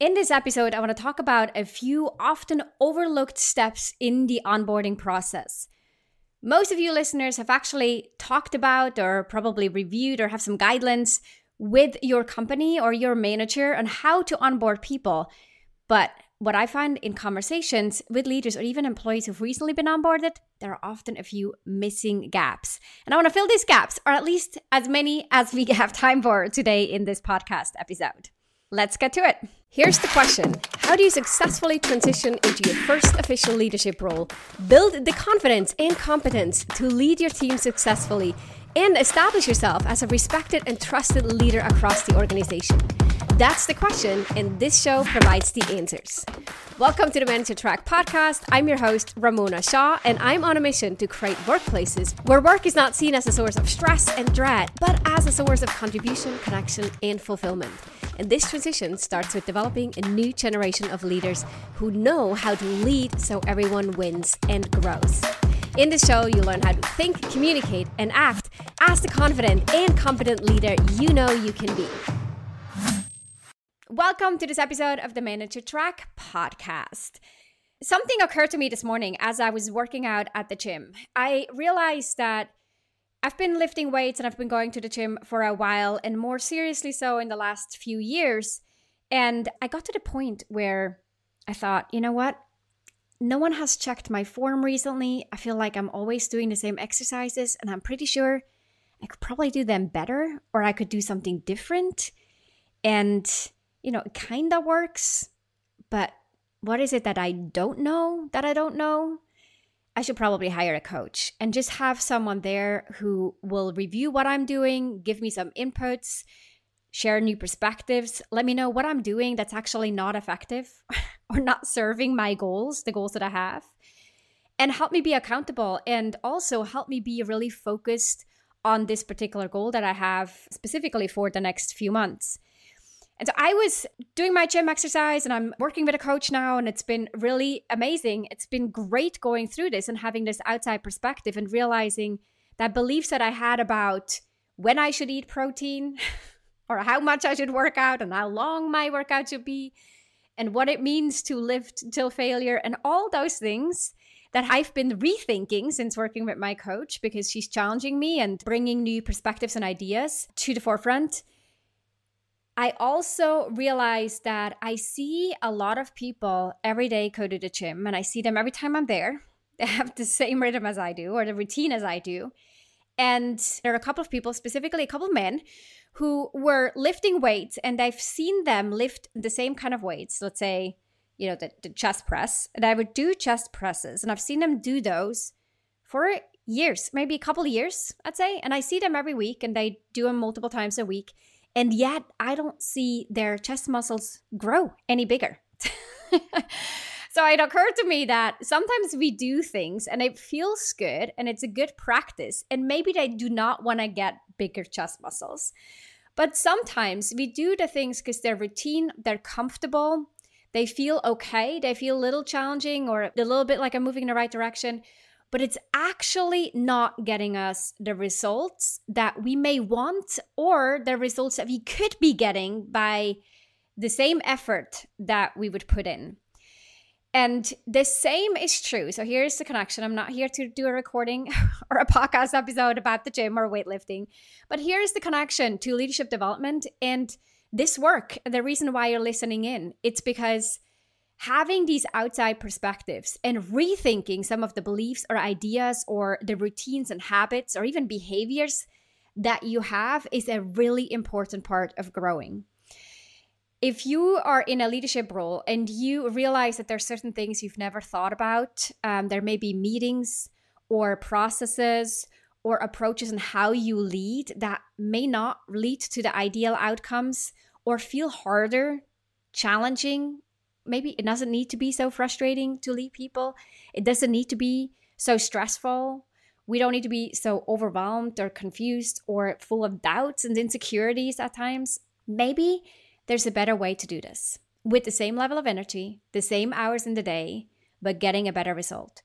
In this episode, I want to talk about a few often overlooked steps in the onboarding process. Most of you listeners have actually talked about or probably reviewed or have some guidelines with your company or your manager on how to onboard people. But what I find in conversations with leaders or even employees who've recently been onboarded, there are often a few missing gaps. And I want to fill these gaps, or at least as many as we have time for today in this podcast episode. Let's get to it. Here's the question How do you successfully transition into your first official leadership role? Build the confidence and competence to lead your team successfully and establish yourself as a respected and trusted leader across the organization. That's the question, and this show provides the answers. Welcome to the Manager Track podcast. I'm your host, Ramona Shaw, and I'm on a mission to create workplaces where work is not seen as a source of stress and dread, but as a source of contribution, connection, and fulfillment. And this transition starts with developing a new generation of leaders who know how to lead so everyone wins and grows. In the show, you learn how to think, communicate, and act as the confident and competent leader you know you can be. Welcome to this episode of the Manager Track podcast. Something occurred to me this morning as I was working out at the gym. I realized that I've been lifting weights and I've been going to the gym for a while, and more seriously so in the last few years. And I got to the point where I thought, you know what? No one has checked my form recently. I feel like I'm always doing the same exercises, and I'm pretty sure I could probably do them better or I could do something different. And, you know, it kind of works, but what is it that I don't know that I don't know? I should probably hire a coach and just have someone there who will review what I'm doing, give me some inputs, share new perspectives, let me know what I'm doing that's actually not effective or not serving my goals, the goals that I have, and help me be accountable and also help me be really focused on this particular goal that I have specifically for the next few months. And so I was doing my gym exercise and I'm working with a coach now, and it's been really amazing. It's been great going through this and having this outside perspective and realizing that beliefs that I had about when I should eat protein or how much I should work out and how long my workout should be and what it means to live till failure and all those things that I've been rethinking since working with my coach because she's challenging me and bringing new perspectives and ideas to the forefront I also realized that I see a lot of people every day go to the gym, and I see them every time I'm there. They have the same rhythm as I do, or the routine as I do. And there are a couple of people, specifically a couple of men, who were lifting weights, and I've seen them lift the same kind of weights. Let's say, you know, the, the chest press, and I would do chest presses, and I've seen them do those for years, maybe a couple of years, I'd say. And I see them every week, and they do them multiple times a week. And yet, I don't see their chest muscles grow any bigger. so it occurred to me that sometimes we do things and it feels good and it's a good practice. And maybe they do not want to get bigger chest muscles. But sometimes we do the things because they're routine, they're comfortable, they feel okay, they feel a little challenging or a little bit like I'm moving in the right direction but it's actually not getting us the results that we may want or the results that we could be getting by the same effort that we would put in. And the same is true. So here's the connection. I'm not here to do a recording or a podcast episode about the gym or weightlifting, but here's the connection to leadership development and this work. The reason why you're listening in, it's because having these outside perspectives and rethinking some of the beliefs or ideas or the routines and habits or even behaviors that you have is a really important part of growing. If you are in a leadership role and you realize that there are certain things you've never thought about, um, there may be meetings or processes or approaches on how you lead that may not lead to the ideal outcomes or feel harder, challenging, maybe it doesn't need to be so frustrating to lead people. It doesn't need to be so stressful. We don't need to be so overwhelmed or confused or full of doubts and insecurities at times. Maybe there's a better way to do this with the same level of energy, the same hours in the day, but getting a better result.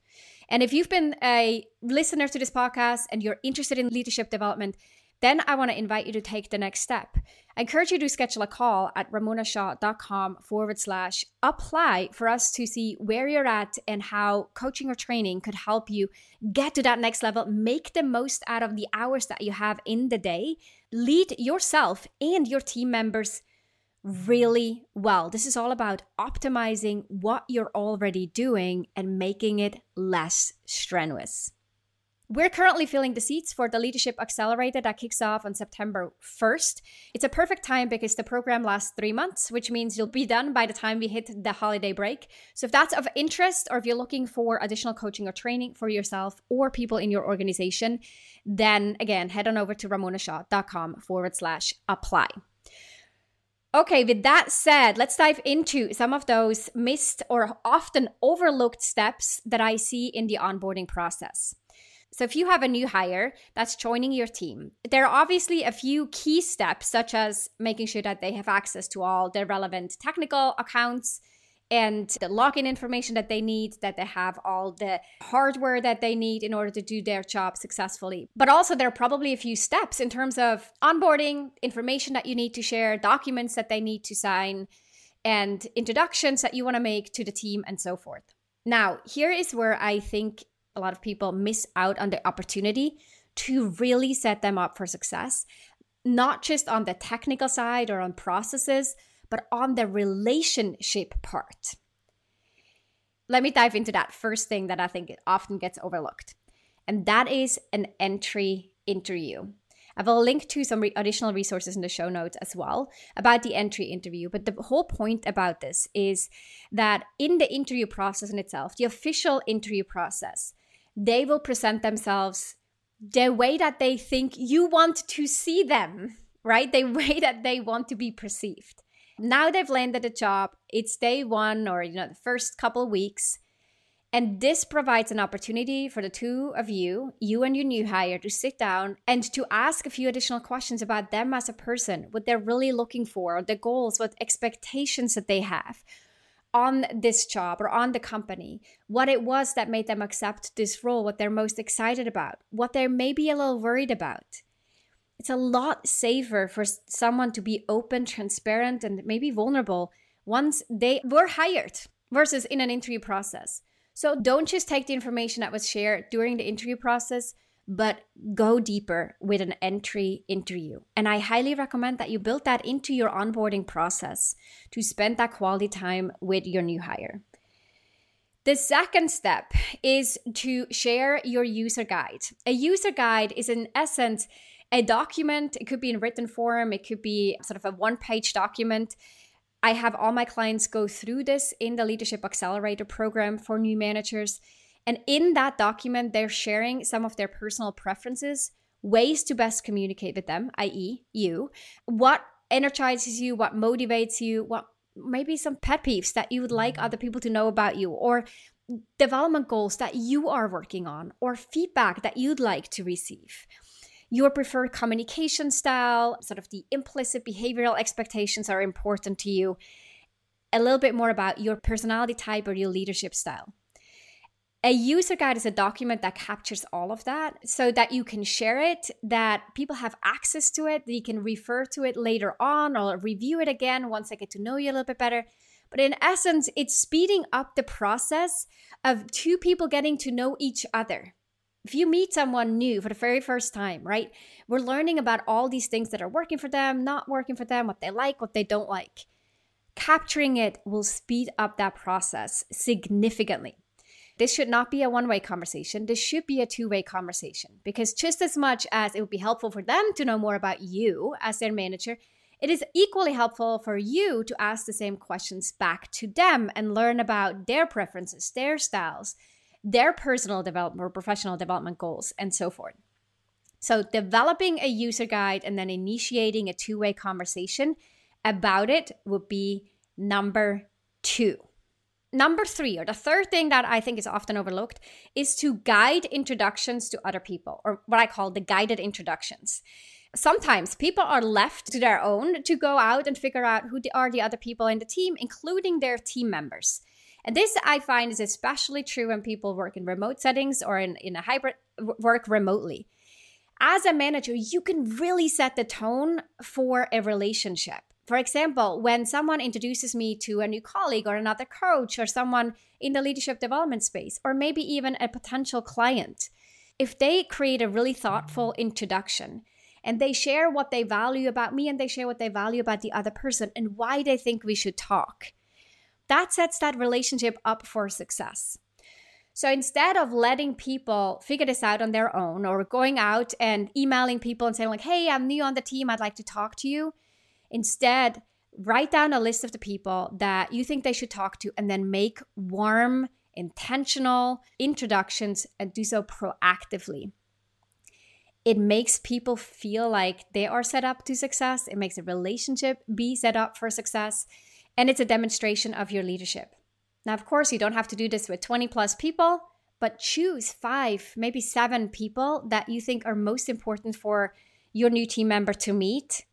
And if you've been a listener to this podcast and you're interested in leadership development, then I want to invite you to take the next step. I encourage you to schedule a call at ramonashaw.com forward slash apply for us to see where you're at and how coaching or training could help you get to that next level, make the most out of the hours that you have in the day, lead yourself and your team members really well. This is all about optimizing what you're already doing and making it less strenuous. We're currently filling the seats for the Leadership Accelerator that kicks off on September 1st. It's a perfect time because the program lasts three months, which means you'll be done by the time we hit the holiday break. So, if that's of interest, or if you're looking for additional coaching or training for yourself or people in your organization, then again, head on over to ramonashaw.com forward slash apply. Okay, with that said, let's dive into some of those missed or often overlooked steps that I see in the onboarding process. So, if you have a new hire that's joining your team, there are obviously a few key steps, such as making sure that they have access to all the relevant technical accounts and the login information that they need, that they have all the hardware that they need in order to do their job successfully. But also, there are probably a few steps in terms of onboarding, information that you need to share, documents that they need to sign, and introductions that you want to make to the team, and so forth. Now, here is where I think a lot of people miss out on the opportunity to really set them up for success, not just on the technical side or on processes, but on the relationship part. Let me dive into that first thing that I think often gets overlooked, and that is an entry interview. I will link to some re- additional resources in the show notes as well about the entry interview. But the whole point about this is that in the interview process in itself, the official interview process, they will present themselves the way that they think you want to see them, right? The way that they want to be perceived. Now they've landed a job, it's day one or you know the first couple of weeks. And this provides an opportunity for the two of you, you and your new hire, to sit down and to ask a few additional questions about them as a person, what they're really looking for, the goals, what expectations that they have, on this job or on the company, what it was that made them accept this role, what they're most excited about, what they're maybe a little worried about. It's a lot safer for someone to be open, transparent, and maybe vulnerable once they were hired versus in an interview process. So don't just take the information that was shared during the interview process, but go deeper with an entry interview. And I highly recommend that you build that into your onboarding process to spend that quality time with your new hire. The second step is to share your user guide. A user guide is, in essence, a document. It could be in written form, it could be sort of a one page document. I have all my clients go through this in the Leadership Accelerator program for new managers. And in that document, they're sharing some of their personal preferences, ways to best communicate with them, i.e., you, what energizes you, what motivates you, what maybe some pet peeves that you would like mm-hmm. other people to know about you, or development goals that you are working on, or feedback that you'd like to receive. Your preferred communication style, sort of the implicit behavioral expectations are important to you. A little bit more about your personality type or your leadership style. A user guide is a document that captures all of that so that you can share it, that people have access to it, that you can refer to it later on or review it again once they get to know you a little bit better. But in essence, it's speeding up the process of two people getting to know each other. If you meet someone new for the very first time, right, we're learning about all these things that are working for them, not working for them, what they like, what they don't like. Capturing it will speed up that process significantly. This should not be a one way conversation. This should be a two way conversation because just as much as it would be helpful for them to know more about you as their manager, it is equally helpful for you to ask the same questions back to them and learn about their preferences, their styles, their personal development or professional development goals, and so forth. So, developing a user guide and then initiating a two way conversation about it would be number two. Number three, or the third thing that I think is often overlooked, is to guide introductions to other people, or what I call the guided introductions. Sometimes people are left to their own to go out and figure out who are the other people in the team, including their team members. And this I find is especially true when people work in remote settings or in, in a hybrid work remotely. as a manager, you can really set the tone for a relationship. For example, when someone introduces me to a new colleague or another coach or someone in the leadership development space, or maybe even a potential client, if they create a really thoughtful introduction and they share what they value about me and they share what they value about the other person and why they think we should talk, that sets that relationship up for success. So instead of letting people figure this out on their own or going out and emailing people and saying, like, hey, I'm new on the team, I'd like to talk to you, Instead, write down a list of the people that you think they should talk to and then make warm, intentional introductions and do so proactively. It makes people feel like they are set up to success. It makes a relationship be set up for success. And it's a demonstration of your leadership. Now, of course, you don't have to do this with 20 plus people, but choose five, maybe seven people that you think are most important for your new team member to meet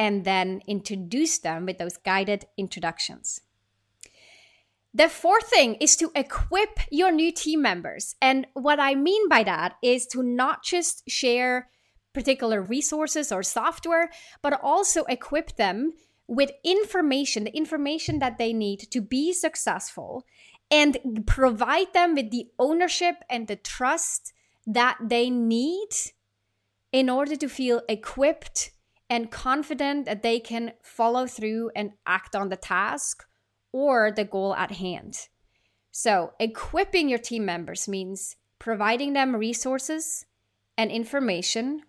and then introduce them with those guided introductions. The fourth thing is to equip your new team members. And what I mean by that is to not just share particular resources or software, but also equip them with information, the information that they need to be successful, and provide them with the ownership and the trust that they need in order to feel equipped and confident that they can follow through and act on the task or the goal at hand. So, equipping your team members means providing them resources and information,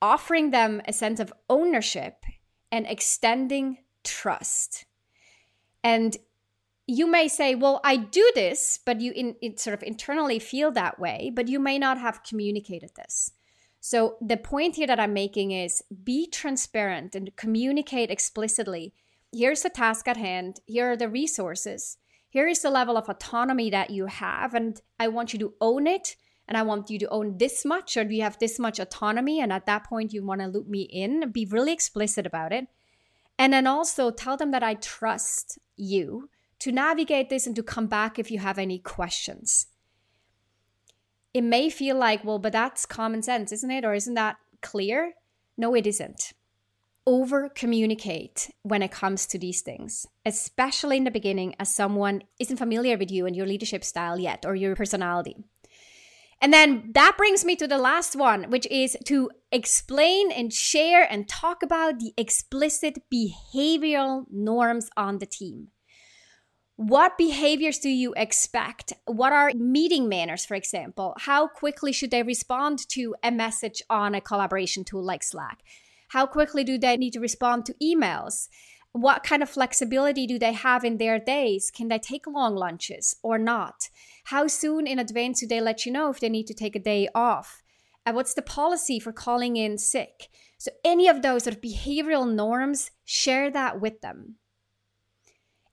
offering them a sense of ownership, and extending trust. And you may say, well, I do this, but you in, sort of internally feel that way, but you may not have communicated this. So the point here that I'm making is be transparent and communicate explicitly. Here's the task at hand. Here are the resources. Here is the level of autonomy that you have. And I want you to own it. And I want you to own this much, or do you have this much autonomy? And at that point, you want to loop me in. Be really explicit about it. And then also tell them that I trust you to navigate this and to come back if you have any questions it may feel like, well, but that's common sense, isn't it? Or isn't that clear? No, it isn't. Over communicate when it comes to these things, especially in the beginning, as someone isn't familiar with you and your leadership style yet or your personality. And then that brings me to the last one, which is to explain and share and talk about the explicit behavioral norms on the team. What behaviors do you expect? What are meeting manners, for example? How quickly should they respond to a message on a collaboration tool like Slack? How quickly do they need to respond to emails? What kind of flexibility do they have in their days? Can they take long lunches or not? How soon in advance do they let you know if they need to take a day off? And what's the policy for calling in sick? So, any of those sort of behavioral norms, share that with them.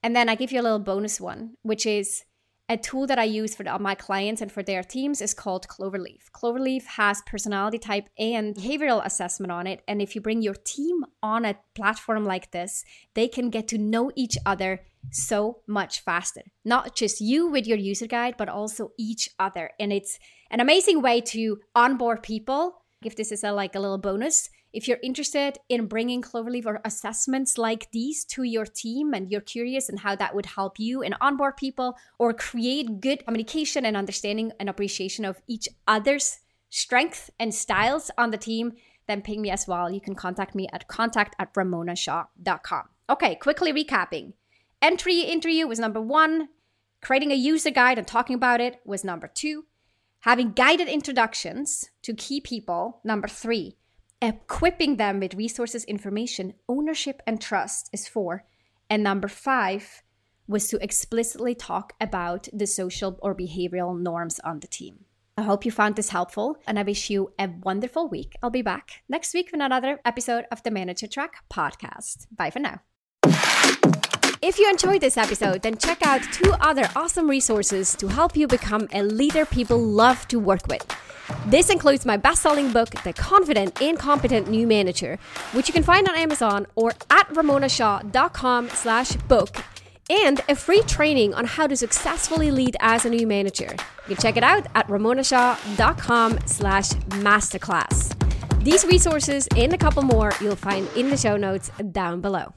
And then I give you a little bonus one, which is a tool that I use for my clients and for their teams is called Cloverleaf. Cloverleaf has personality type and behavioral assessment on it. And if you bring your team on a platform like this, they can get to know each other so much faster. Not just you with your user guide, but also each other. And it's an amazing way to onboard people. If this is a, like a little bonus, if you're interested in bringing Cloverleaf or assessments like these to your team and you're curious and how that would help you and onboard people or create good communication and understanding and appreciation of each other's strengths and styles on the team, then ping me as well. You can contact me at contact at ramonashaw.com. Okay, quickly recapping. Entry interview was number one. Creating a user guide and talking about it was number two. Having guided introductions to key people, number three equipping them with resources, information, ownership, and trust is four. And number five was to explicitly talk about the social or behavioral norms on the team. I hope you found this helpful and I wish you a wonderful week. I'll be back next week with another episode of the Manager Track podcast. Bye for now. If you enjoyed this episode, then check out two other awesome resources to help you become a leader people love to work with. This includes my best-selling book, The Confident and Competent New Manager, which you can find on Amazon or at ramonashaw.com slash book and a free training on how to successfully lead as a new manager. You can check it out at ramonashaw.com slash masterclass. These resources and a couple more you'll find in the show notes down below.